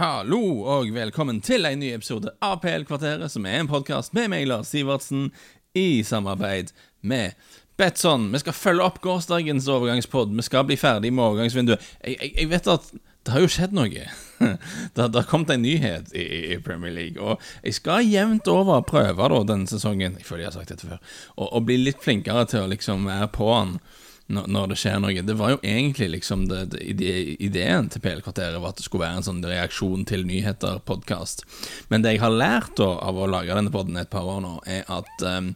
Hallo og velkommen til en ny episode av PL-kvarteret, som er en podkast med meg, Lars Sivertsen, i samarbeid med Betson. Vi skal følge opp gårsdagens overgangspod. Vi skal bli ferdig med overgangsvinduet. Jeg, jeg, jeg vet at det har jo skjedd noe. Det, har kommet en nyhet i, i, Premier League. Og jeg skal jevnt over prøve da denne sesongen Jeg føler jeg har sagt dette før. Og, bli litt flinkere til å liksom være på den når, det skjer noe. Det var jo egentlig liksom det, det, ideen til PL-kvarteret var at det skulle være en sånn reaksjon til nyheter-podkast. Men det jeg har lært da, av å lage denne poden et par år nå, er at um,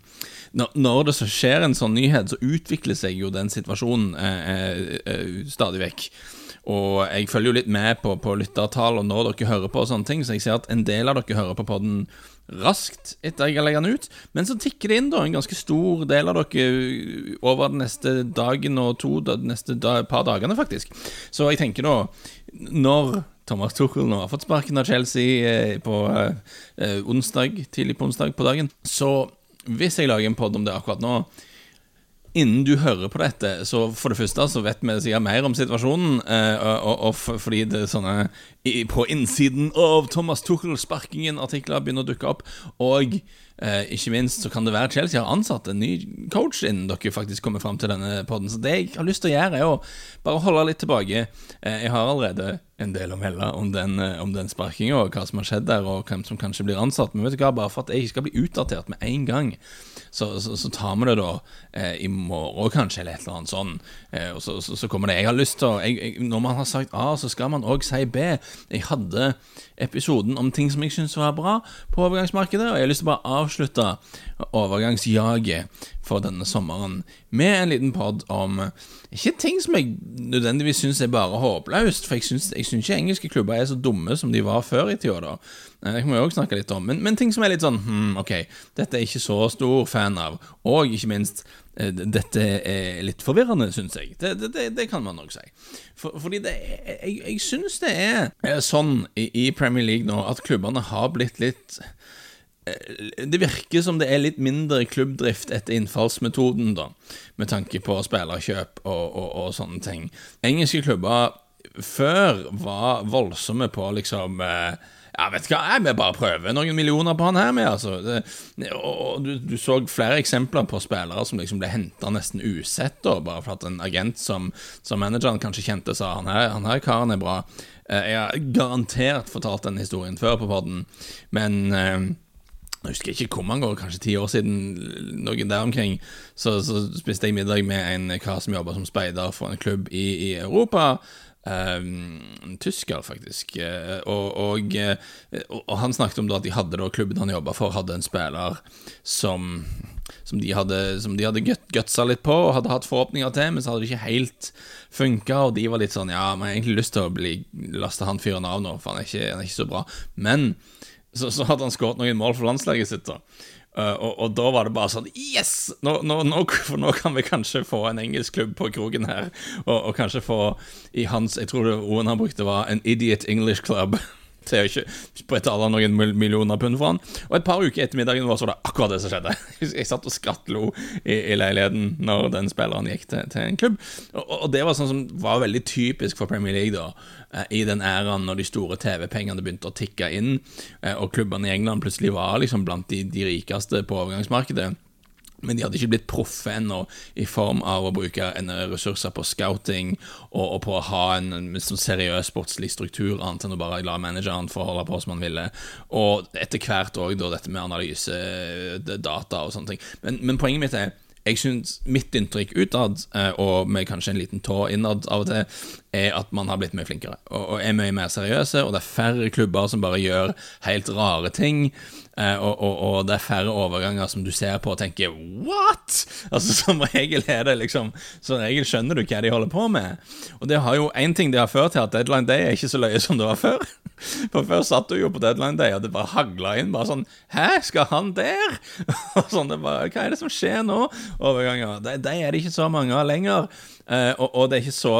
når, det skjer en sånn nyhet, så utvikler seg jo den situasjonen eh, eh, eh stadig vekk. Og jeg følger jo litt med på, på lyttertall og når dere hører på og sånne ting, så jeg ser at en del av dere hører på podden raskt etter jeg legger den ut. Men så tikker det inn da en ganske stor del av dere over den neste dagen og to de neste dag, par dagene, faktisk. Så jeg tenker da, når Thomas Tuchel nå har fått sparken av Chelsea eh, på eh, onsdag, tidlig på onsdag på dagen, så hvis jeg lager en pod om det akkurat nå innen du hører på dette, så for det første så vet vi sikkert mer om situasjonen. Eh, og, og, og, fordi det er sånne På innsiden av Thomas Tuchel-sparkingen-artikler begynner å dukke opp. Og Eh, ikke minst så kan det være Chelsea har ansatt en ny coach innen dere faktisk kommer fram til denne poden. Så det jeg har lyst til å gjøre, er å bare holde litt tilbake. Eh, jeg har allerede en del å melde om den, eh, om den sparkinga og hva som har skjedd der, og hvem som kanskje blir ansatt. Men vet du hva, bare for at jeg ikke skal bli utdatert med en gang, så, så, så tar vi det da eh, i morgen kanskje, eller et eller annet sånn. Eh, og så, så, kommer det. Jeg har lyst til jeg, jeg, Når man har sagt A, så skal man òg si B. Jeg hadde episoden om ting som jeg syns var bra på overgangsmarkedet, og jeg har lyst til å bare avslutte overgangsjaget for denne sommeren med en liten pod om ikke ting som jeg nødvendigvis syns er bare håpløst, for jeg syns, ikke engelske klubber er så dumme som de var før i tida, da. Det kan vi òg snakke litt om, men, men, ting som er litt sånn hm, ok, dette er jeg ikke så stor fan av, og ikke minst eh, dette er litt forvirrende, syns jeg. Det, det, det, kan man nok si. For, fordi det, jeg, jeg syns det er sånn i, i Premier League nå at klubbene har blitt litt Eh, det virker som det er litt mindre klubbdrift etter innfallsmetoden, da, med tanke på spillerkjøp og, og, og sånne ting. Engelske klubber før var voldsomme på liksom eh, ja, vet du hva, jeg vil bare prøve noen millioner på han her med, altså. Det, og du, du, så flere eksempler på spillere som liksom ble henta nesten usett, da, bare for at en agent som, som manageren kanskje kjente, sa han her, han her karen er bra. Eh, jeg har garantert fortalt den historien før på poden, men jeg husker ikke hvor mange år, kanskje ti år siden, noen der omkring, så, så spiste jeg middag med en kar som jobba som speider for en klubb i, i Europa. Um, en tysker, faktisk. Uh, og, og, uh, og, han snakket om at de hadde da klubben han jobba for, hadde en spiller som, som de hadde, som de hadde gut, gutsa litt på og hadde hatt forhåpninger til, men så hadde det ikke helt funka. Og de var litt sånn Ja, vi har egentlig lyst til å bli laste han fyren av nå, for han er ikke, han er ikke så bra. Men så, så hadde han skåret noen mål for landslaget sitt. da Uh, og, og, da var det bare sånn Yes! Nå, nå, nå, for nå kan vi kanskje få en engelsk klubb på kroken her. Og, og kanskje få i hans Jeg tror det ordet han brukte, var en idiot English club til å ikke betale noen millioner pund for han. Og et par uker etter middagen var så det akkurat det som skjedde. Jeg satt og skrattlo i, i leiligheten når den spilleren gikk til, til en klubb. Og, og, det var sånn som var veldig typisk for Premier League da, eh, i den æraen når de store TV-pengene begynte å tikke inn, eh, og klubbene i England plutselig var liksom blant de, de rikeste på overgangsmarkedet men de hadde ikke blitt proffe ennå i form av å bruke ressurser på scouting og, og på å ha en, en sånn seriøs sportslig struktur, annet enn å bare la manageren få holde på som han ville. Og etter hvert òg dette med analyse, data og sånne ting. Men, men poenget mitt er jeg synes Mitt inntrykk utad, eh, og med kanskje en liten tå innad av og til, er at man har blitt mye flinkere og, er mye mer seriøse, og det er færre klubber som bare gjør helt rare ting. Eh, og, og, og, det er færre overganger som du ser på og tenker 'what?! Altså Som regel er det liksom Som regel skjønner du hva de holder på med. Og det har jo én ting det har ført til, at deadline day er ikke så løye som det var før. For før satt du jo på deadline day, og det bare hagla inn. Bare sånn 'Hæ, skal han der?' Og sånn, det bare, Hva er det som skjer nå? Overganger. De, de er det ikke så mange av lenger. Uh, og, og, det er ikke så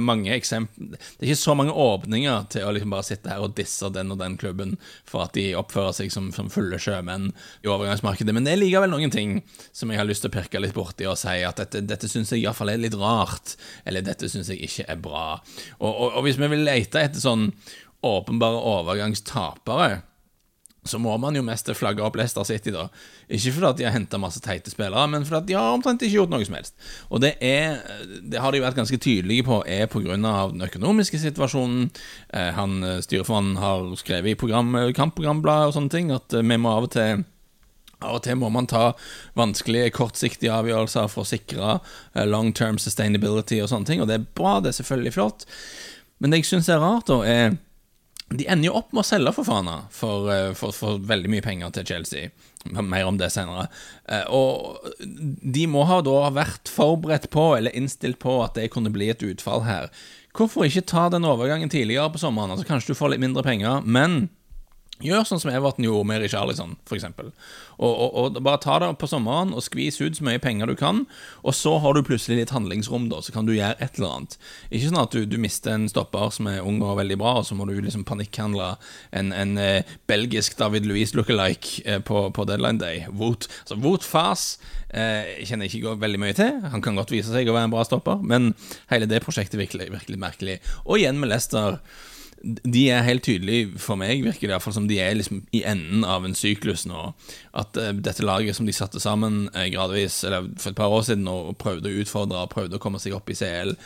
mange eksempler Det er ikke så mange åpninger til å liksom bare sitte her og disse den og den klubben for at de oppfører seg som, som fulle sjømenn i overgangsmarkedet. Men det er likevel noen ting som jeg har lyst til å pirke litt borti og si at dette, dette syns jeg iallfall er litt rart, eller dette syns jeg ikke er bra. Og, og, og hvis vi vil lete etter sånn åpenbare overgangstapere, så må man jo mest flagge opp Leicester City, da. Ikke fordi de har henta masse teite spillere, men fordi de har omtrent ikke gjort noe som helst. Og det er Det har de vært ganske tydelige på er pga. den økonomiske situasjonen. Eh, han eh, styreformannen har skrevet i program, kampprogrambladet og sånne ting at eh, vi må av og til av og til må man ta vanskelige, kortsiktige avgjørelser for å sikre long term sustainability og sånne ting, og det er bra, det er selvfølgelig flott. Men det jeg syns er rart, da, er de ender jo opp med å selge for, Fana for, for, veldig mye penger til Chelsea. Mer om det senere. Eh, og de må ha da vært forberedt på, eller innstilt på, at det kunne bli et utfall her. Hvorfor ikke ta den overgangen tidligere på sommeren? Altså Kanskje du får litt mindre penger, men Gjør sånn som Everton gjorde med Richarlison, f.eks. Og, og, og bare ta det på sommeren og skvis ut så mye penger du kan, og så har du plutselig litt handlingsrom, da, så kan du gjøre et eller annet. Ikke sånn at du, du mister en stopper som er ung og veldig bra, og så må du liksom panikkhandle en, en eh, belgisk David Louise lookalike eh, på, på, deadline day. Wout altså, Fas eh, kjenner jeg ikke veldig mye til. Han kan godt vise seg å være en bra stopper, men hele det prosjektet virker virkelig merkelig. Og igjen med Leicester de er helt tydelige, for meg virker det iallfall som de er liksom i enden av en syklus nå. At uh, dette laget som de satte sammen uh, gradvis, eller for et par år siden og prøvde å utfordre, og prøvde å komme seg opp i CL,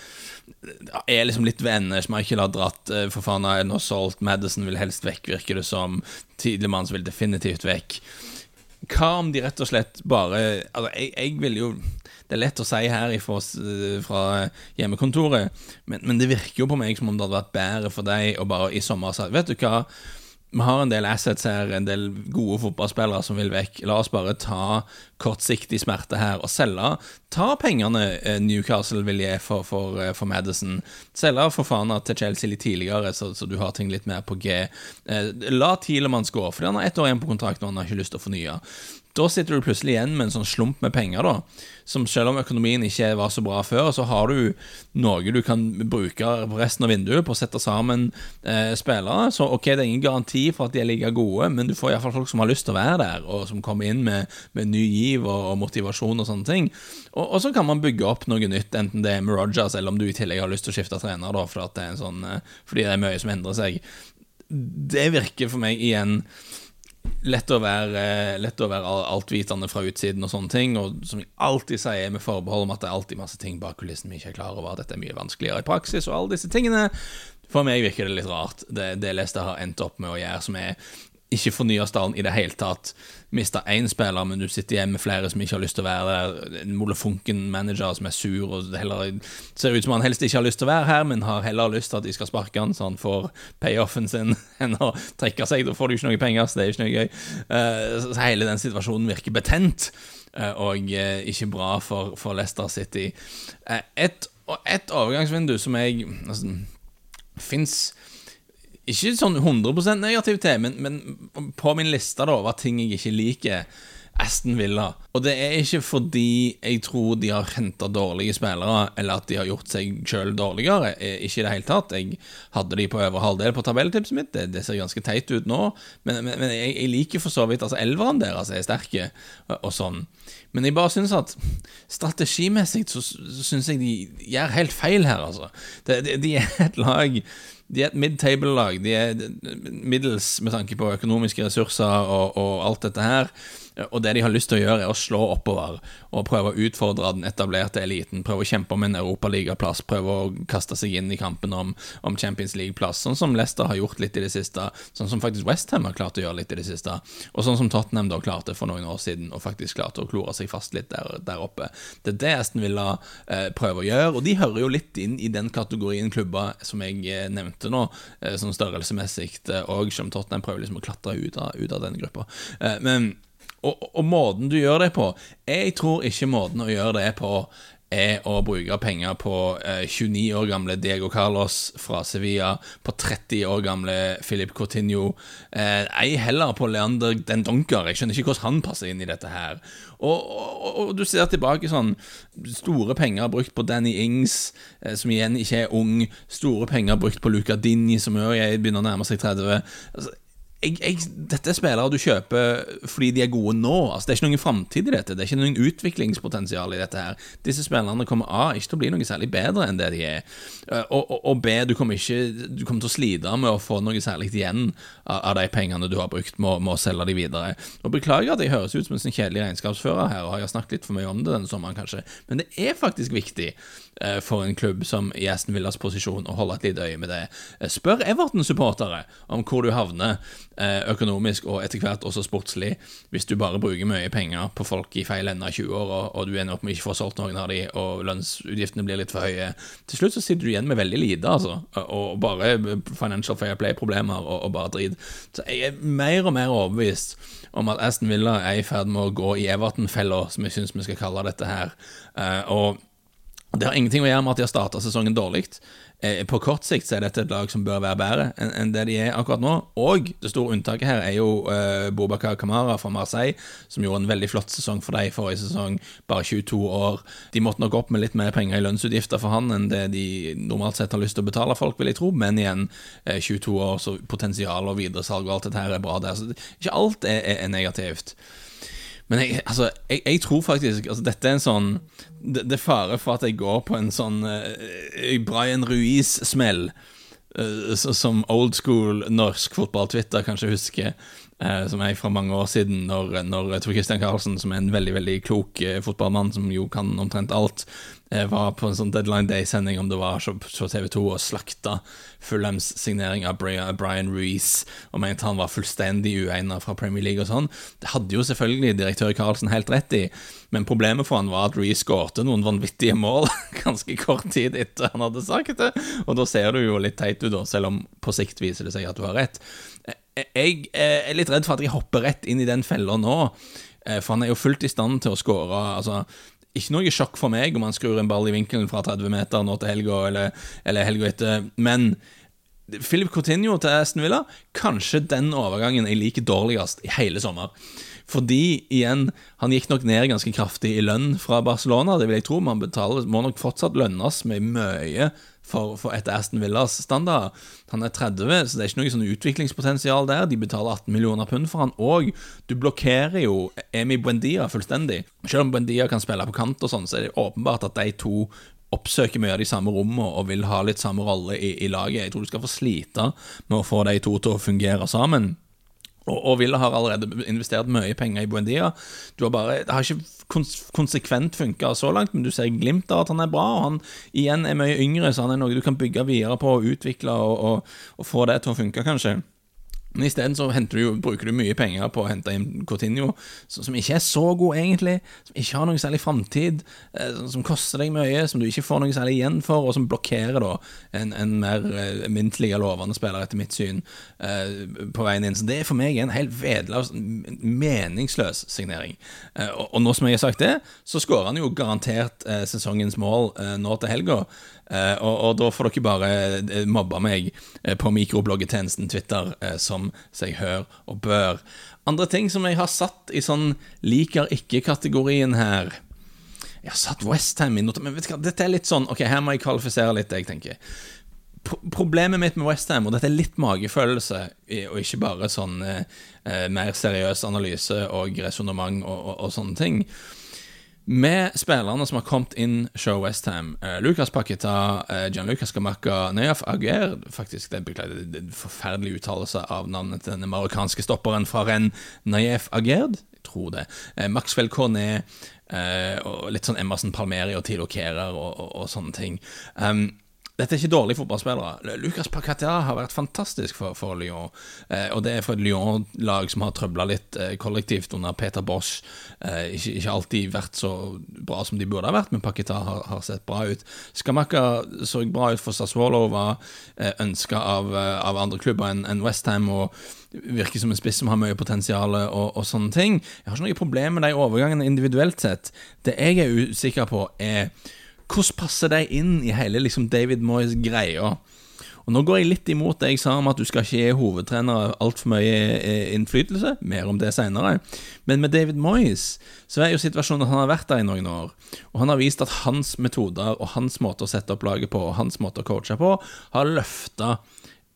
er liksom litt ved ende. Schmeichel har dratt, uh, faen er nå solgt, Madison vil helst vekk, virker det som. Tidligmanns vil definitivt vekk. Hva om de rett og slett bare Altså, jeg, jeg vil jo det er lett å si her ifra, fra hjemmekontoret, men, men, det virker jo på meg som om det hadde vært bedre for deg å bare i sommer si Vet du hva, vi har en del assets her, en del gode fotballspillere som vil vekk. La oss bare ta kortsiktig smerte her og selge. Ta pengene eh, Newcastle vil gi for, for, eh, for Madison. Selge for faen til Chelsea litt tidligere, så, så, du har ting litt mer på G. Eh, la Tielemanns gå, for han har ett år igjen på kontrakten og han har ikke lyst til å fornye. Da sitter du plutselig igjen med en sånn slump med penger, da. Som selv om økonomien ikke var så bra før, så har du noe du kan bruke på resten av vinduet på å sette sammen eh, spillere. Så ok, det er ingen garanti for at de er like gode, men du får iallfall folk som har lyst til å være der, og som kommer inn med, med ny giv og, og, motivasjon og sånne ting. Og, og, så kan man bygge opp noe nytt, enten det er med Rogers, eller om du i tillegg har lyst til å skifte trener, da, for det sånn, eh, fordi det er mye som endrer seg. Det virker for meg igjen lett å være, lett å være altvitende fra utsiden og sånne ting. Og som jeg alltid sier med forbehold om at det er alltid masse ting bak kulissen vi ikke er klar over. at Dette er mye vanskeligere i praksis, og alle disse tingene. For meg virker det litt rart, det, det Lester har endt opp med å gjøre, som er ikke fornya stallen i det hele tatt. Mista én spiller, men du sitter hjemme med flere som ikke har lyst til å være der. En Molefonken-manager som er sur og heller ser ut som han helst ikke har lyst til å være her, men har heller lyst til at de skal sparke han, så han får payoffen sin enn å trekke seg. Da får du ikke noe penger, så det er ikke noe gøy. Uh, så hele den situasjonen virker betent, uh, og uh, ikke bra for, for Leicester City. et, et overgangsvindu som jeg altså, Fins ikke sånn 100 negativ til, men, men på min liste da over ting jeg ikke liker. Aston Villa. Og det er ikke fordi jeg tror de har henta dårlige spillere, eller at de har gjort seg sjøl dårligere. Eh, ikke i det hele tatt. Jeg hadde de på øvre halvdel på tabelltipset mitt. Det, det, ser ganske teit ut nå, men, men, men jeg, jeg, liker for så vidt altså Elveren deres er sterke, og, og sånn. Men jeg bare syns at strategimessig så syns jeg de gjør helt feil her, altså. De, de, de er et lag de er et mid-table-lag. De er middels med tanke på økonomiske ressurser og, og alt dette her. Og det de har lyst til å gjøre, er å slå oppover og prøve å utfordre den etablerte eliten. Prøve å kjempe om en europaligaplass, prøve å kaste seg inn i kampen om, om Champions League-plass. Sånn som Leicester har gjort litt i det siste. Sånn som faktisk Westham har klart å gjøre litt i det siste. Og sånn som Tottenham da klarte for noen år siden, og faktisk klarte å klore seg fast litt der, der oppe. Det er det Aston Villa eh, prøver å gjøre, og de hører jo litt inn i den kategorien klubber som jeg eh, nevnte nå, eh, sånn størrelsesmessig, eh, og som Tottenham prøver liksom å klatre ut av, ut av den gruppa. Eh, men og, og, måten du gjør det på Jeg tror ikke måten å gjøre det på er å bruke penger på eh, 29 år gamle Diego Carlos fra Sevilla, på 30 år gamle Philip Coutinho, eh, ei heller på Leander Den Donker. Jeg skjønner ikke hvordan han passer inn i dette her. Og, og, og du ser tilbake sånn Store penger brukt på Danny Ings, eh, som igjen ikke er ung. Store penger brukt på Luca Dini, som òg begynner å nærme seg 30. Altså, jeg, jeg, dette er spillere du kjøper fordi de er gode nå. Altså, det er ikke noen framtid i dette. Det er ikke noen utviklingspotensial i dette. her Disse spillerne kommer A ikke til å bli noe særlig bedre enn det de er. Eh, og, og, og B, du kommer, ikke, du kommer til å slite med å få noe særlig igjen av, av de pengene du har brukt med, med, å selge de videre. Og Beklager at jeg høres ut som en sånn kjedelig regnskapsfører her, og jeg har snakket litt for mye om det denne sommeren, kanskje, men det er faktisk viktig for en klubb som i Aston Villas posisjon å holde et lite øye med det. Eh, spør Everton-supportere om hvor du havner Eh, økonomisk og etter hvert også sportslig, hvis du bare bruker mye penger på folk i feil ende av 20 år, og, og du ender opp med ikke få solgt noen av de, og lønnsutgiftene blir litt for høye. Til slutt så sitter du igjen med veldig lite, altså, og bare financial fair play-problemer og, og, bare drit. Så jeg er mer og mer overbevist om at Aston Villa er i ferd med å gå i Everton-fella, som jeg syns vi skal kalle dette her. Og det har ingenting å gjøre med at de har starta sesongen dårlig. Eh, på kort sikt så er dette et lag som bør være bedre enn, det de er akkurat nå. Og det store unntaket her er jo uh, Bobakar Kamara fra Marseille, som gjorde en veldig flott sesong for dem forrige sesong, bare 22 år. De måtte nok opp med litt mer penger i lønnsutgifter for han enn det de normalt sett har lyst til å betale folk, vil jeg tro, men igjen, uh, 22 år, så potensial og videresalg og alt dette her er bra der. Så ikke alt er negativt. Men jeg, altså, jeg, jeg, tror faktisk altså, Dette er en sånn Det, det er fare for at jeg går på en sånn uh, Brian Ruiz-smell. Uh, som old school norsk fotball-Twitter kanskje husker. Som er fra mange år siden, når, når Tor Christian Karlsen, som er en veldig veldig klok fotballmann, som jo kan omtrent alt, jeg var på en sånn Deadline Day-sending om det var så, TV 2 og slakta Fulhams signering av Brian Ruiz og mente han var fullstendig uegnet fra Premier League og sånn. Det hadde jo selvfølgelig direktør Karlsen helt rett i, men problemet for han var at Ruiz skårte noen vanvittige mål ganske kort tid etter han hadde sagt det, og da ser du jo litt teit ut, da, selv om på sikt viser det seg at du har rett. Jeg er litt redd for at jeg hopper rett inn i den fella nå, eh, for han er jo fullt i stand til å skåre. Altså, ikke noe sjokk for meg om han skrur en ball i vinkelen fra 30 meter nå til helga eller, eller helga etter, men Philip Coutinho til Aston Villa, kanskje den overgangen jeg liker dårligst i hele sommer. Fordi, igjen, han gikk nok ned ganske kraftig i lønn fra Barcelona, det vil jeg tro, men han betaler, må nok fortsatt lønnes med mye for, for etter Aston Villas standard. Han er 30, så det er ikke noe sånn utviklingspotensial der. De betaler 18 millioner pund for han, og du blokkerer jo Emi Buendia fullstendig. Selv om Buendia kan spille på kant og sånn, så er det åpenbart at de to oppsøker mye av de samme rommene og vil ha litt samme rolle i, i laget. Jeg tror du skal få slite med å få de to til å fungere sammen. Og, og Villa har allerede investert mye penger i Buendia. Du har bare, det har ikke konsekvent funka så langt, men du ser glimt av at han er bra. Og han igjen er mye yngre, så han er noe du kan bygge videre på og utvikle og, og, og få det til å funke, kanskje. Men isteden så du bruker du mye penger på å hente inn Coutinho, som ikke er så god, egentlig, som ikke har noen særlig framtid, eh, som koster deg mye, som du ikke får noe særlig igjen for, og som blokkerer da en, en mer uh, myntlig og lovende spiller, etter mitt syn, uh, på veien inn. Så det er for meg en helt vedløs, meningsløs signering. Og, og, nå som jeg har sagt det, så skårer han jo garantert sesongens mål nå til helga. Uh, og, og, da får dere bare uh, mobbe meg uh, på mikrobloggetjenesten Twitter som seg hør og bør. Andre ting som jeg har satt i sånn liker ikke-kategorien her Jeg har satt Westham i noter, men vet du hva, dette er litt sånn Ok, her må jeg kvalifisere litt, jeg tenker. Pro problemet mitt med Westham, og dette er litt magefølelse, og ikke bare sånn mer seriøs analyse og resonnement og, og, og sånne ting med spillerne som har kommet inn show Westham, uh, Lucas Paqueta, uh, Gianluca Scamacca, Neyaf Aguer Faktisk, det er en forferdelig uttalelse av navnet til den marokkanske stopperen fra renn, Nayef Agerd. Jeg tror det. Uh, Maxwell Cornet, uh, og litt sånn Emerson Palmeri og Tilo Kerer og, og, og, sånne ting. Um, dette er ikke dårlige fotballspillere. Lucas Pacatia har vært fantastisk for, for Lyon. Eh, og det er for et Lyon-lag som har trøbla litt eh, kollektivt under Peter Bosch. Eh, ikke, ikke, alltid vært så bra som de burde ha vært, men Pacatia har, har, sett bra ut. Skamaka så bra ut for Sassuolo, var eh, ønska av, eh, av, andre klubber enn en Westham. og virker som en spiss som har mye potensial og, og, sånne ting. Jeg har ikke noe problem med de overgangene individuelt sett. Det jeg er usikker på, er hvordan passer de inn i hele liksom, David Moyes-greia? Og Nå går jeg litt imot det jeg sa om at du skal ikke gi hovedtrenere altfor mye eh, innflytelse. Mer om det seinere. Men med David Moyes så er jo situasjonen at han har vært der i noen år. Og han har vist at hans metoder og hans måte å sette opp laget på og hans måte å coache på har løfta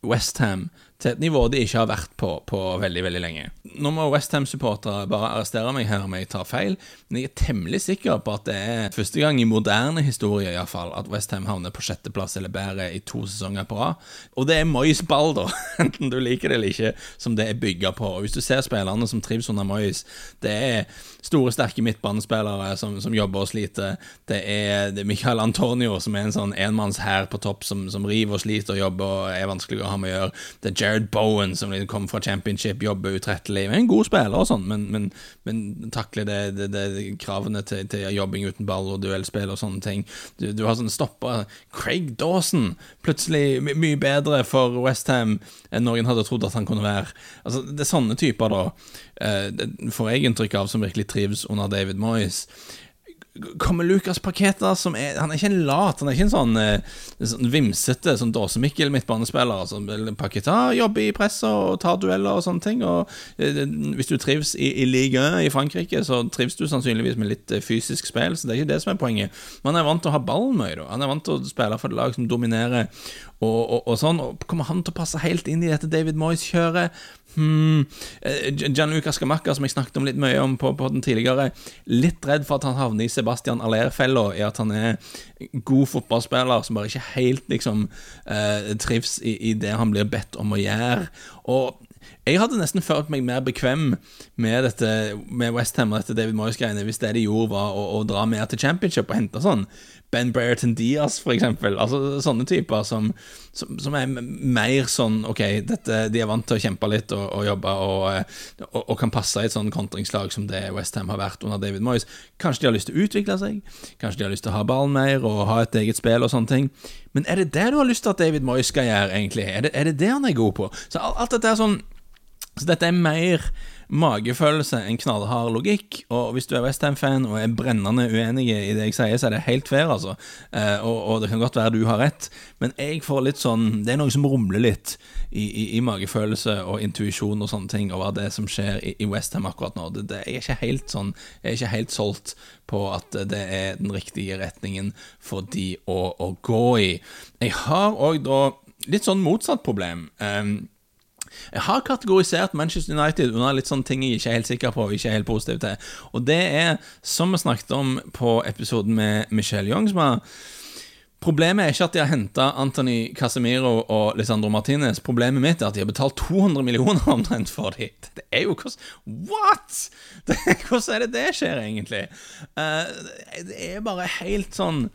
Westham til et nivå de ikke har vært på på veldig veldig lenge. Nå må Westham-supportere bare arrestere meg her om jeg tar feil, men jeg er temmelig sikker på at det er første gang i moderne historie i hvert fall, at Westham havner på sjetteplass eller bedre i to sesonger på rad. Og det er Moyes ball, da, enten du liker det eller ikke, som det er bygga på. Og Hvis du ser spillerne som trives under Moyes, det er store, sterke midtbanespillere som, som jobber og sliter. Det er, det er Michael Antonio, som er en sånn enmannshær på topp, som, som river og sliter og jobber og er vanskelig å ha med å gjøre. Det er Jared Bowen, som liksom kommer fra championship, jobber utrettelig. En god spiller og sånn, men, men, men takler det, det, det kravene til, til, jobbing uten ball og duellspill og sånne ting. Du, du har sånn stoppa Craig Dawson, plutselig my mye bedre for Westham enn noen hadde trodd at han kunne være. Altså, Det er sånne typer, da, eh, får jeg inntrykk av, som virkelig trives under David Moyes kommer Lucas Paketa, som er Han er ikke en lat, han er ikke en sånn, eh, sånn vimsete sånn dåsemikkel midtbanespiller. Altså, Paketa jobber i presset og tar dueller og sånne ting. Og eh, Hvis du trives i, i Ligue 1 i Frankrike, så trives du sannsynligvis med litt eh, fysisk spill, så det er ikke det som er poenget. Men han er vant til å ha ballen mye. Han er vant til å spille for et lag som dominerer, og, og, og sånn. Og kommer han til å passe helt inn i dette David Moyes-kjøret? Hmm. Eh, Gianluca Scamacca, som jeg snakket om litt mye om på, den tidligere, litt redd for at han havner i Sebastian Aller-fella, i at han er god fotballspiller som bare ikke helt liksom eh, trives i, i, det han blir bedt om å gjøre. Og jeg hadde nesten følt meg mer bekvem med dette Med Westham og dette David Moyes-greiene hvis det de gjorde, var å, å dra mer til championship og hente sånn Ben Brereton Diaz, for eksempel. Altså sånne typer som, som, som, er mer sånn Ok, dette, de er vant til å kjempe litt og, og jobbe og, og, og, kan passe i et sånn kontringslag som det Westham har vært under David Moyes. Kanskje de har lyst til å utvikle seg, kanskje de har lyst til å ha ballen mer og ha et eget spill og sånne ting. Men er det det du har lyst til at David Moyes skal gjøre, egentlig? Er det, er det det han er god på? Så alt, alt dette er sånn Så dette er mer magefølelse enn knallhard logikk. Og hvis du er Westham-fan og er brennende uenig i det jeg sier, så er det helt fair, altså. Eh, og, og, det kan godt være du har rett, men jeg får litt sånn Det er noe som rumler litt i, i, i magefølelse og intuisjon og sånne ting over det som skjer i, i Westham akkurat nå. Det, det, er ikke helt sånn Jeg er ikke helt solgt på at det er den riktige retningen for de å, å gå i. Jeg har òg da litt sånn motsatt problem. Um, jeg har kategorisert Manchester United under litt sånne ting jeg ikke er helt sikker på og ikke er helt positiv til. Og det er, som vi snakket om på episoden med Michelle Young, som er, Problemet er ikke at de har henta Anthony Casemiro og Lisandro Martinez. Problemet mitt er at de har betalt 200 millioner omtrent for dem. Det er jo hvordan What?! Hvordan er det det skjer, egentlig? Uh, det er bare helt sånn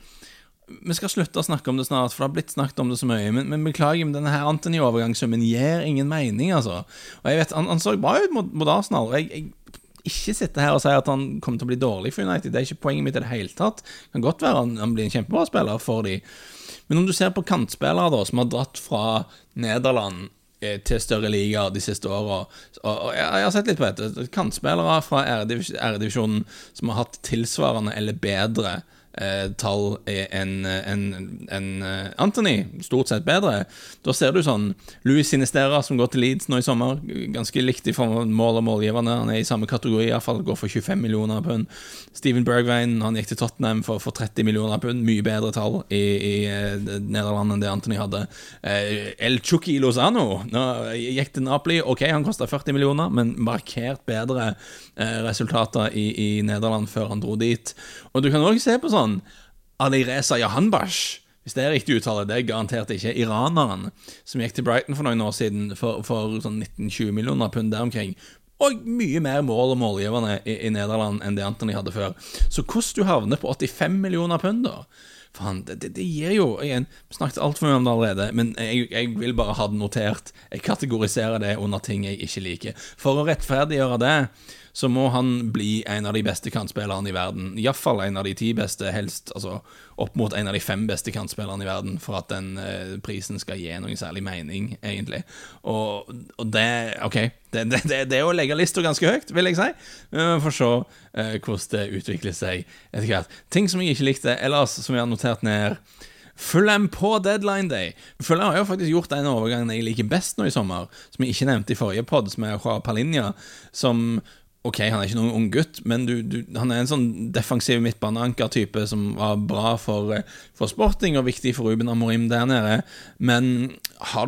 vi skal slutte å snakke om det snart, for det har blitt snakket om det så mye. Men, men beklager, men denne her Anthony-overgangssummen gir ingen mening, altså. Og jeg vet, Han, han så bra ut mot, mot Arsenal. jeg, jeg ikke sitte her og si at han kommer til å bli dårlig for United. Det er ikke poenget mitt i det hele tatt. Det kan godt være han, han blir en kjempebra spiller for dem. Men om du ser på kantspillere da, som har dratt fra Nederland eh, til større liga de siste åra. Jeg har sett litt på dette. Kantspillere fra R-divisjonen som har hatt tilsvarende eller bedre eh, tall enn en, en, eh, Anthony. Stort sett bedre. Da ser du sånn Louis Sinistera, som går til Leeds nå i sommer. Ganske likt i mål og målgiverne. Han er i samme kategori, iallfall. Går for 25 millioner pund. Steven Bergwijn han gikk til Tottenham for, for 30 millioner pund. Mye bedre tall i, i uh, Nederland enn det Anthony hadde. Eh, El Chucky Lozano nå gikk til Napoli. Ok, han kosta 40 millioner, men markert bedre eh, resultater i, i Nederland før han dro dit. Og du kan òg se på sånn Alireza Jahanbash. Hvis det er riktig uttale, det er garantert ikke iraneren som gikk til Brighton for noen år siden for, for sånn 19-20 millioner pund der omkring. Og mye mer mål og målgiverne i, i, Nederland enn det Anthony hadde før. Så hvordan du havner på 85 millioner pund, da Faen, det, det, det, gir jo Vi snakket altfor mye om det allerede, men jeg, jeg, vil bare ha det notert. Jeg kategoriserer det under ting jeg ikke liker. For å rettferdiggjøre det så må han bli en av de beste kantspillerne i verden. Iallfall en av de ti beste, helst altså opp mot en av de fem beste kantspillerne i verden, for at den eh, prisen skal gi noen særlig mening, egentlig. Og, og det Ok, det, det, det, det, er å legge lista ganske høyt, vil jeg si. Vi får se eh, hvordan det utvikler seg etter hvert. Ting som jeg ikke likte ellers, som jeg har notert ned. Fulham på deadline day. Fulham har jo faktisk gjort en overgang jeg liker best nå i sommer, som jeg ikke nevnte i forrige pod, som er Joa Palinja, som Ok, han er ikke noen ung gutt, men du, du, han er en sånn defensiv midtbaneanker-type som var bra for, eh, for, sporting og viktig for Ruben Amorim der nede. Men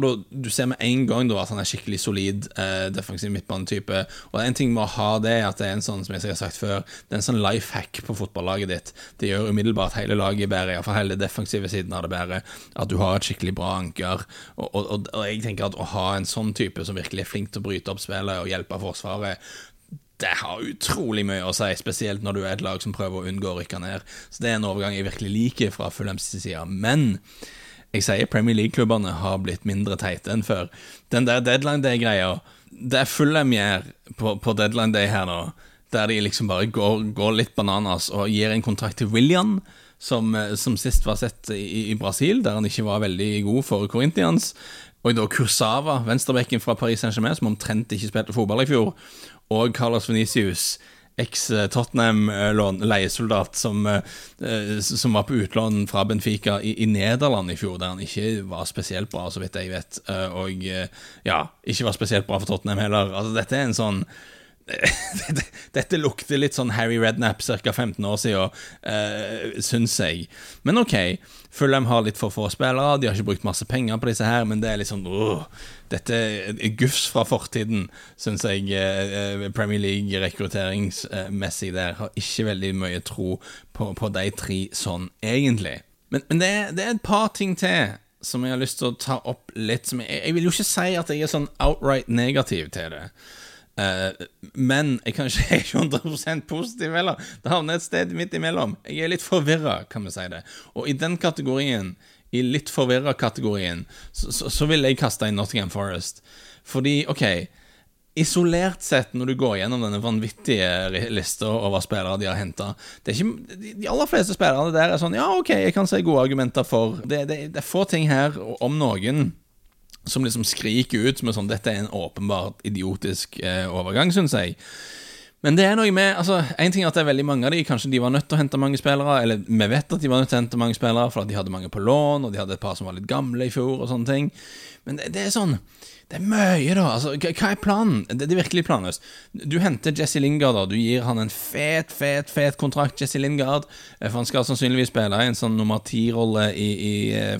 du, du ser med en gang da at han er skikkelig solid eh, defensiv midtbanetype. Og en ting med å ha det, at det er en sånn som jeg har sagt før, det er en sånn life hack på fotballaget ditt. Det gjør umiddelbart hele laget bedre, iallfall hele defensive siden av det bedre. At du har et skikkelig bra anker. Og, og, og, og jeg tenker at å ha en sånn type som virkelig er flink til å bryte opp spillet og hjelpe Forsvaret det har utrolig mye å si, spesielt når du er et lag som prøver å unngå å rykke ned. Så det er en overgang jeg virkelig liker fra Fulhams side. Men jeg sier Premier League-klubbene har blitt mindre teite enn før. Den der deadline day-greia Det er Fulham gjør på, på, deadline day her nå, der de liksom bare går, går, litt bananas og gir en kontrakt til William. Som, som sist var sett i, i, Brasil, der han ikke var veldig god for Corinthians. Og da Kursava, venstrebekken fra Paris Saint-Germain, som omtrent ikke spilte fotball i fjor og Carlos Venicius, eks-Tottenham-leiesoldat, som, eh, som, var på utlån fra Benfica i, i, Nederland i fjor, der han ikke var spesielt bra, så vidt jeg vet, eh, og eh, ja, ikke var spesielt bra for Tottenham heller. Altså, dette er en sånn Dette lukter litt sånn Harry Rednap ca. 15 år siden, uh, syns jeg. Men ok, Fulham har litt for få spillere, de har ikke brukt masse penger på disse her, men det er litt sånn uh, dette er gufs fra fortiden, syns jeg. Eh, eh, Premier League rekrutteringsmessig der har ikke veldig mye tro på, på de tre sånn, egentlig. Men, men det, det, er, et par ting til som jeg har lyst til å ta opp litt. Jeg, jeg, vil jo ikke si at jeg er sånn outright negativ til det. Uh, men jeg kan ikke, jeg er ikke 100 positiv heller. Det havner et sted midt imellom. Jeg er litt forvirra, kan vi si det. Og i den kategorien i litt forvirra kategorien, så, så, så vil jeg kaste inn Nottingham Forest. Fordi, OK Isolert sett, når du går gjennom denne vanvittige lista over spillere de har henta De aller fleste spillerne der er sånn Ja, OK, jeg kan se gode argumenter for Det, det, det er få ting her, om noen, som liksom skriker ut som sånn Dette er en åpenbart idiotisk eh, overgang, syns jeg. Men det er noe med altså, En ting er at det er veldig mange av de Kanskje de var nødt til å hente mange spillere, eller vi vet at de var nødt til å hente mange spillere fordi de hadde mange på lån, og de hadde et par som var litt gamle i fjor, og sånne ting. Men det, det er sånn det er mye, da. Altså, hva er planen? Det, er virkelig planløst. Du henter Jesse Lingard, da. Du gir han en fet, fet, fet kontrakt, Jesse Lingard. Eh, for han skal sannsynligvis spille en sånn nummer ti-rolle i, i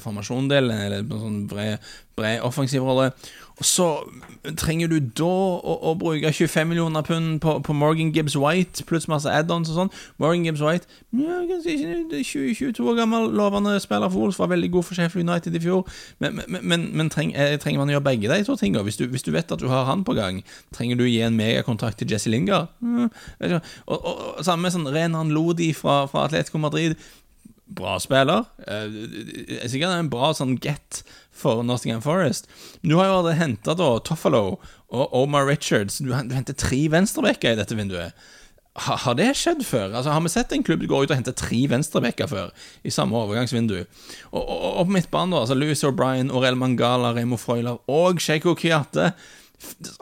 formasjonsdelen, eller en sånn bred, bred offensiv rolle. Så trenger du da å, å bruke 25 millioner pund på, på, Morgan Gibbs White pluss masse add-ons og sånn. Morgan Gibbs White ja, 20-22 år gammel, lovende spiller for Wolves, var veldig god for Sheffield United i fjor. Men, men, men, men treng, eh, trenger man å gjøre begge de to tingene? Hvis du, hvis du, vet at du har han på gang, trenger du å gi en megakontrakt til Jesse Lingard? Mm, og, og, og, samme med sånn Renan Lodi fra, fra Atletico Madrid bra spiller. Uh, sikkert en bra sånn get for Nottingham Forest. Du har jo allerede henta Toffalo og Omar Richards. Du, du henter tre venstrebekker i dette vinduet. Ha, har det skjedd før? Altså, Har vi sett en klubb gå ut og hente tre venstrebekker før? I samme overgangsvindu. Og, og, og på midtbanen, da. altså Louis O'Brien, Orel Mangala, Remo Freuler og Sheiko Kiate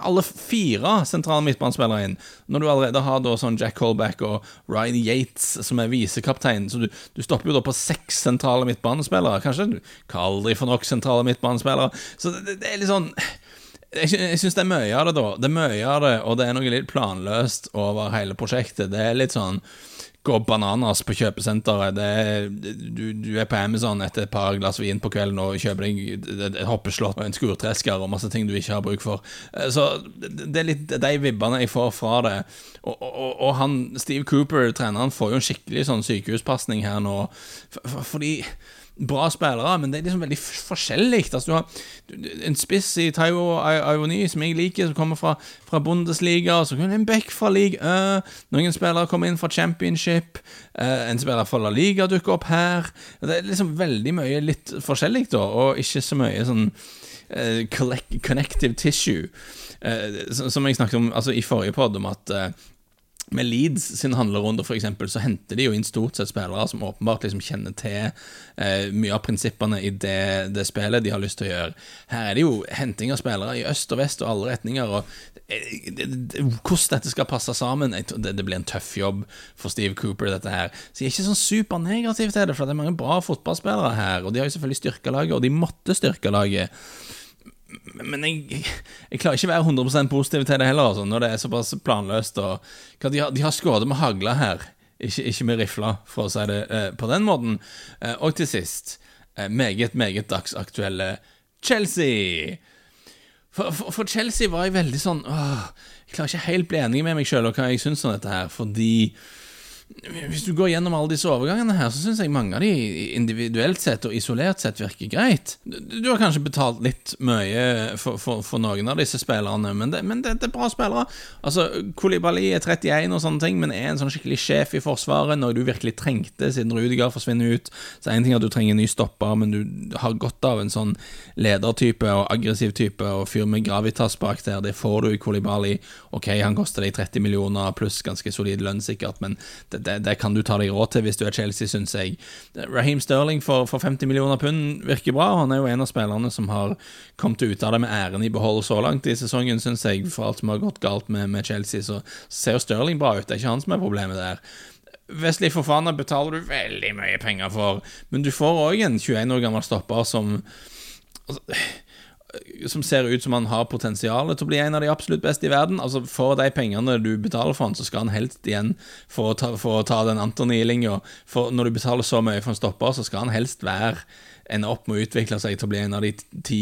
alle fire sentrale midtbanespillere inn. Når du allerede har da sånn Jack Colback og Ryan Yates som er visekaptein, så du, du, stopper jo da på seks sentrale midtbanespillere. Kanskje du kaller aldri for nok sentrale midtbanespillere. Så det, det er litt sånn jeg, jeg syns det er mye av det, da. Det er mye av det, og det er noe litt planløst over hele prosjektet. Det er litt sånn gå bananas på kjøpesenteret. Er, du, du, er på Amazon etter et par glass vin på kvelden og kjøper deg et hoppeslott og en skurtresker og masse ting du ikke har bruk for. Eh, så det er litt de vibbene jeg får fra det. Og, og, og han, Steve Cooper, treneren, får jo en skikkelig sånn sykehuspasning her nå, fordi bra spillere, men det er liksom veldig forskjellig. Altså, du har en spiss i Taiwo Ioni som jeg liker, som kommer fra, fra Bundesliga. Så kan en back fra League uh, Noen spillere kommer inn fra Championship. Uh, en spiller fra La Liga dukker opp her. Det er liksom veldig mye litt forskjellig, da, og ikke så mye sånn uh, connective tissue. Uh, som jeg snakket om altså, i forrige pod, om at med Leeds sin handlerunde, for eksempel, så henter de jo inn stort sett spillere som åpenbart liksom kjenner til eh, mye av prinsippene i det, det, spillet de har lyst til å gjøre. Her er det jo henting av spillere i øst og vest og alle retninger. og eh, det, det, Hvordan dette skal passe sammen det, blir en tøff jobb for Steve Cooper, dette her. Så jeg er ikke sånn supernegativ til det, for det er mange bra fotballspillere her, og de har jo selvfølgelig styrka laget, og de måtte styrke laget. Men jeg, jeg, klarer ikke å være 100% positiv til det heller, altså, når det er såpass planløst. Og, de har, de har skåret med hagle her, ikke, ikke, med rifler, for å si det eh, på den måten. Eh, og til sist, eh, meget, meget dagsaktuelle Chelsea. For, for, for, Chelsea var jeg veldig sånn åh, Jeg klarer ikke helt bli enig med meg sjøl og hva jeg syns om dette her, fordi hvis du går gjennom alle disse overgangene her, så syns jeg mange av de individuelt sett og isolert sett virker greit. Du har kanskje betalt litt mye for, for, for noen av disse spillerne, men, det, men det, det, er bra spillere. Altså, Kolibali er 31 og sånne ting, men er en sånn skikkelig sjef i Forsvaret når du virkelig trengte, siden Rudiger forsvinner ut. Så er en ting at du trenger en ny stopper, men du har godt av en sånn ledertype og aggressiv type og fyr med gravitas bak der. Det får du i Kolibali. Ok, han koster deg 30 millioner pluss ganske solid lønn, sikkert, men det det, det, kan du ta deg råd til hvis du er Chelsea, syns jeg. Raheem Sterling for, for, 50 millioner pund virker bra. Han er jo en av spillerne som har kommet ut av det med æren i behold så langt i sesongen, syns jeg, for alt som har gått galt med, med Chelsea. Så ser Sterling bra ut. Det er ikke han som er problemet der. Wesley Fofana betaler du veldig mye penger for, men du får òg en 21 år gammel stopper som altså, som ser ut som han har potensial til å bli en av de absolutt beste i verden. Altså For de pengene du betaler for han, så skal han helst igjen for å ta, for å ta den Antony-linja. For når du betaler så mye for en stopper, så skal han helst være ender opp med å utvikle seg til å bli en av de ti,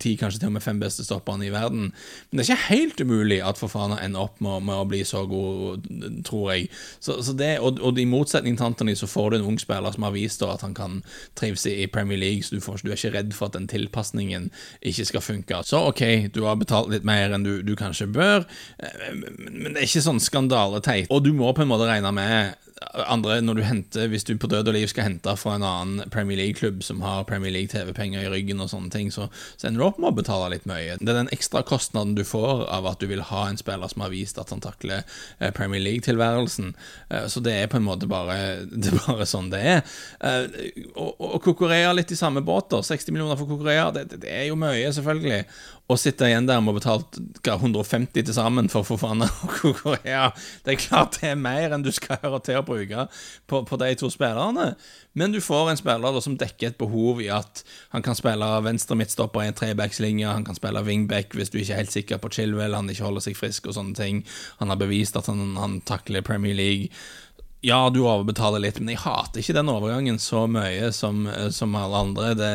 ti kanskje til og med fem beste stopperne i verden. Men det er ikke helt umulig at Fofana ender opp med, med, å bli så god, tror jeg. Så, så det, og, og, i motsetning til Anthony så får du en ung spiller som har vist at han kan trives i Premier League, så du, får, du er ikke redd for at den tilpasningen ikke skal funke. Så ok, du har betalt litt mer enn du, du kanskje bør, eh, men det er ikke sånn skandaleteit. Og du må på en måte regne med andre, når du henter Hvis du på død og liv skal hente fra en annen Premier League-klubb som har Premier League TV-penger i ryggen og sånne ting, så, så ender du opp med å betale litt mye. Det er den ekstra kostnaden du får av at du vil ha en spiller som har vist at han takler eh, Premier League-tilværelsen. Eh, så det er på en måte bare, det er bare sånn det er. Eh, og, og Kokorea litt i samme båt, da. 60 millioner for Kokorea, det, det, er jo mye, selvfølgelig og sitte igjen der med å betalt 150 til sammen for Fofana og Korea. Det er klart det er mer enn du skal høre til å bruke på, på de to spillerne. Men du får en spiller som dekker et behov i at han kan spille venstre midtstopper i en trebackslinje, han kan spille wingback hvis du ikke er helt sikker på Chilwell, han ikke holder seg frisk og sånne ting. Han har bevist at han, han takler Premier League ja, du overbetaler litt, men jeg hater ikke den overgangen så mye som, som alle andre. Det,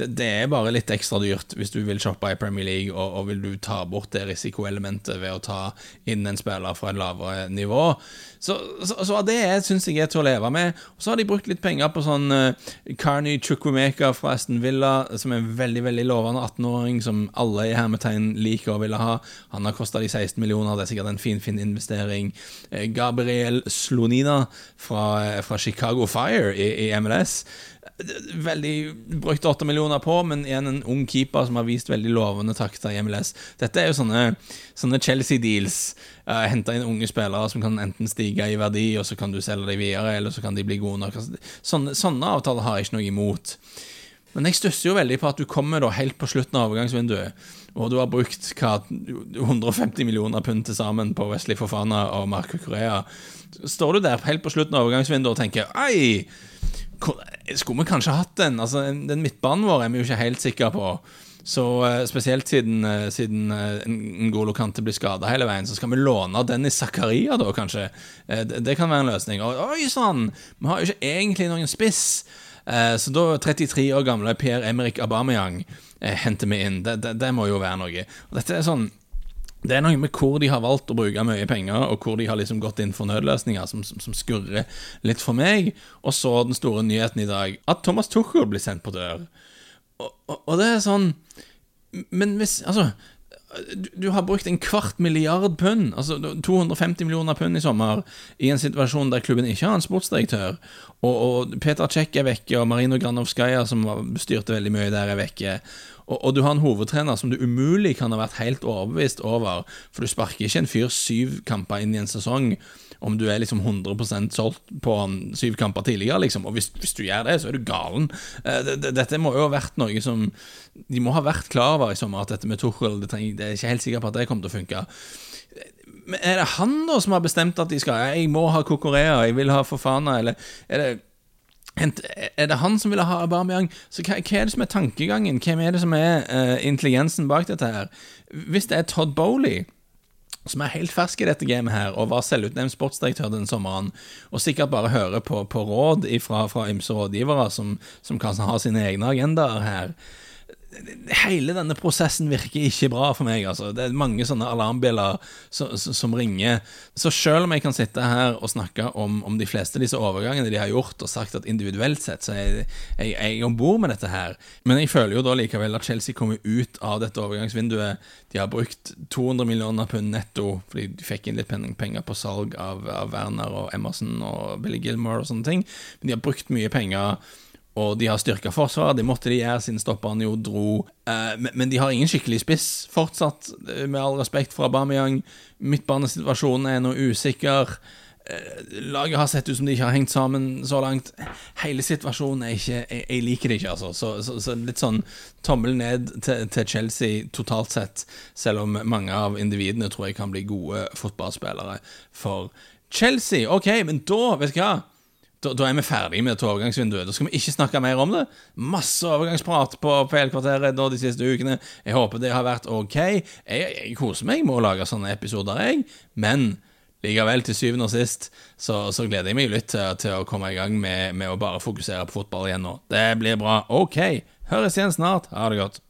det, det, er bare litt ekstra dyrt hvis du vil shoppe i Premier League, og, og vil du ta bort det risikoelementet ved å ta inn en spiller fra et lavere nivå. Så, så, det syns jeg er til å leve med. Og så har de brukt litt penger på sånn uh, Carney Chukwumeka fra Aston Villa, som er en veldig veldig lovende 18-åring som alle i hermetegn liker å ville ha. Han har kosta de 16 millioner, det er sikkert en fin, fin investering. Uh, Gabriel Slonina fra, fra Chicago Fire i, i MLS. Veldig Brukte åtte millioner på, men igjen en ung keeper som har vist veldig lovende takter i MLS. Dette er jo sånne, sånne Chelsea-deals. Uh, Hente inn unge spillere som kan enten stige i verdi, og så kan du selge dem videre, eller så kan de bli gode nok. Altså, sånne, sånne avtaler har jeg ikke noe imot. Men jeg stusser jo veldig på at du kommer da helt på slutten av overgangsvinduet, og du har brukt hva, 150 millioner pund til sammen på Wesley Fofana og Marco Korea. Står du der helt på slutten av overgangsvinduet og tenker Ei, skulle vi kanskje hatt den? Altså, Den midtbanen vår er vi jo ikke helt sikre på. Så uh, spesielt siden, uh, siden uh, Ngolo Kante blir skada hele veien, så skal vi låne Dennis Zakaria, da, kanskje. Det, det, kan være en løsning. Og, oi sann! Vi har jo ikke egentlig noen spiss. Så da 33 år gamle Pierre-Emerick Aubameyang henter vi inn. Det, det, det, må jo være noe. Og dette er sånn det er noe med hvor de har valgt å bruke mye penger, og hvor de har liksom gått inn for nødløsninger, som, som, skurrer litt for meg. Og så den store nyheten i dag, at Thomas Tuchel blir sendt på dør. Og, og, og det er sånn Men hvis Altså, du, har brukt en kvart milliard pund, altså 250 millioner pund i sommer, i en situasjon der klubben ikke har en sportsdirektør, og, og Peter Czech er vekke, og Marino Granovskaja, som styrte veldig mye der, er vekke. Og, og, du har en hovedtrener som du umulig kan ha vært helt overbevist over, for du sparker ikke en fyr syv kamper inn i en sesong om du er liksom 100% solgt på han syv kamper tidligere, liksom. Og hvis, hvis, du gjør det, så er du galen. Uh, dette må jo ha vært noe som De må ha vært klar over i sommer at dette med Tuchel det, det er ikke helt sikker på at det kommer til å funke. Men er det han da som har bestemt at de skal Jeg må ha Kokorea, jeg vil ha Fofana, eller er det Er det han som ville ha Aubameyang? Så hva, hva, er det som er tankegangen? Hvem er det som er uh, intelligensen bak dette her? Hvis det er Todd Bowley som er helt fersk i dette gamet her, og var selvutnevnt sportsdirektør den sommeren, og sikkert bare hører på, på råd fra, fra ymse rådgivere som, som kanskje har sine egne agendaer her hele denne prosessen virker ikke bra for meg. Altså. Det er mange sånne alarmbjeller som, som, ringer. Så selv om jeg kan sitte her og snakke om, om, de fleste av disse overgangene de har gjort, og sagt at individuelt sett så er jeg, jeg, jeg om bord med dette her, men jeg føler jo da likevel at Chelsea kommer ut av dette overgangsvinduet. De har brukt 200 millioner pund netto, fordi de fikk inn litt penger på salg av, av Werner og Emerson og Billy Gilmore og sånne ting, men de har brukt mye penger og de har styrka forsvar, det måtte de gjøre siden stopperen jo dro. Eh, men, de har ingen skikkelig spiss fortsatt, eh, med all respekt for Aubameyang. Midtbanesituasjonen er nå usikker. Eh, laget har sett ut som de ikke har hengt sammen så langt. Hele situasjonen er ikke Jeg, jeg liker det ikke, altså. Så, så, så, litt sånn tommel ned til, til, Chelsea totalt sett, selv om mange av individene tror jeg kan bli gode fotballspillere for Chelsea. Ok, men da, vet du hva? Da, da, er vi ferdige med dette overgangsvinduet. Da skal vi ikke snakke mer om det. Masse overgangsprat på PL-kvarteret de siste ukene. Jeg håper det har vært ok. Jeg, jeg koser meg med å lage sånne episoder, jeg. Men likevel, til syvende og sist, så, så gleder jeg meg litt til, til, å komme i gang med, med å bare fokusere på fotball igjen nå. Det blir bra. Ok. Høres igjen snart. Ha det godt.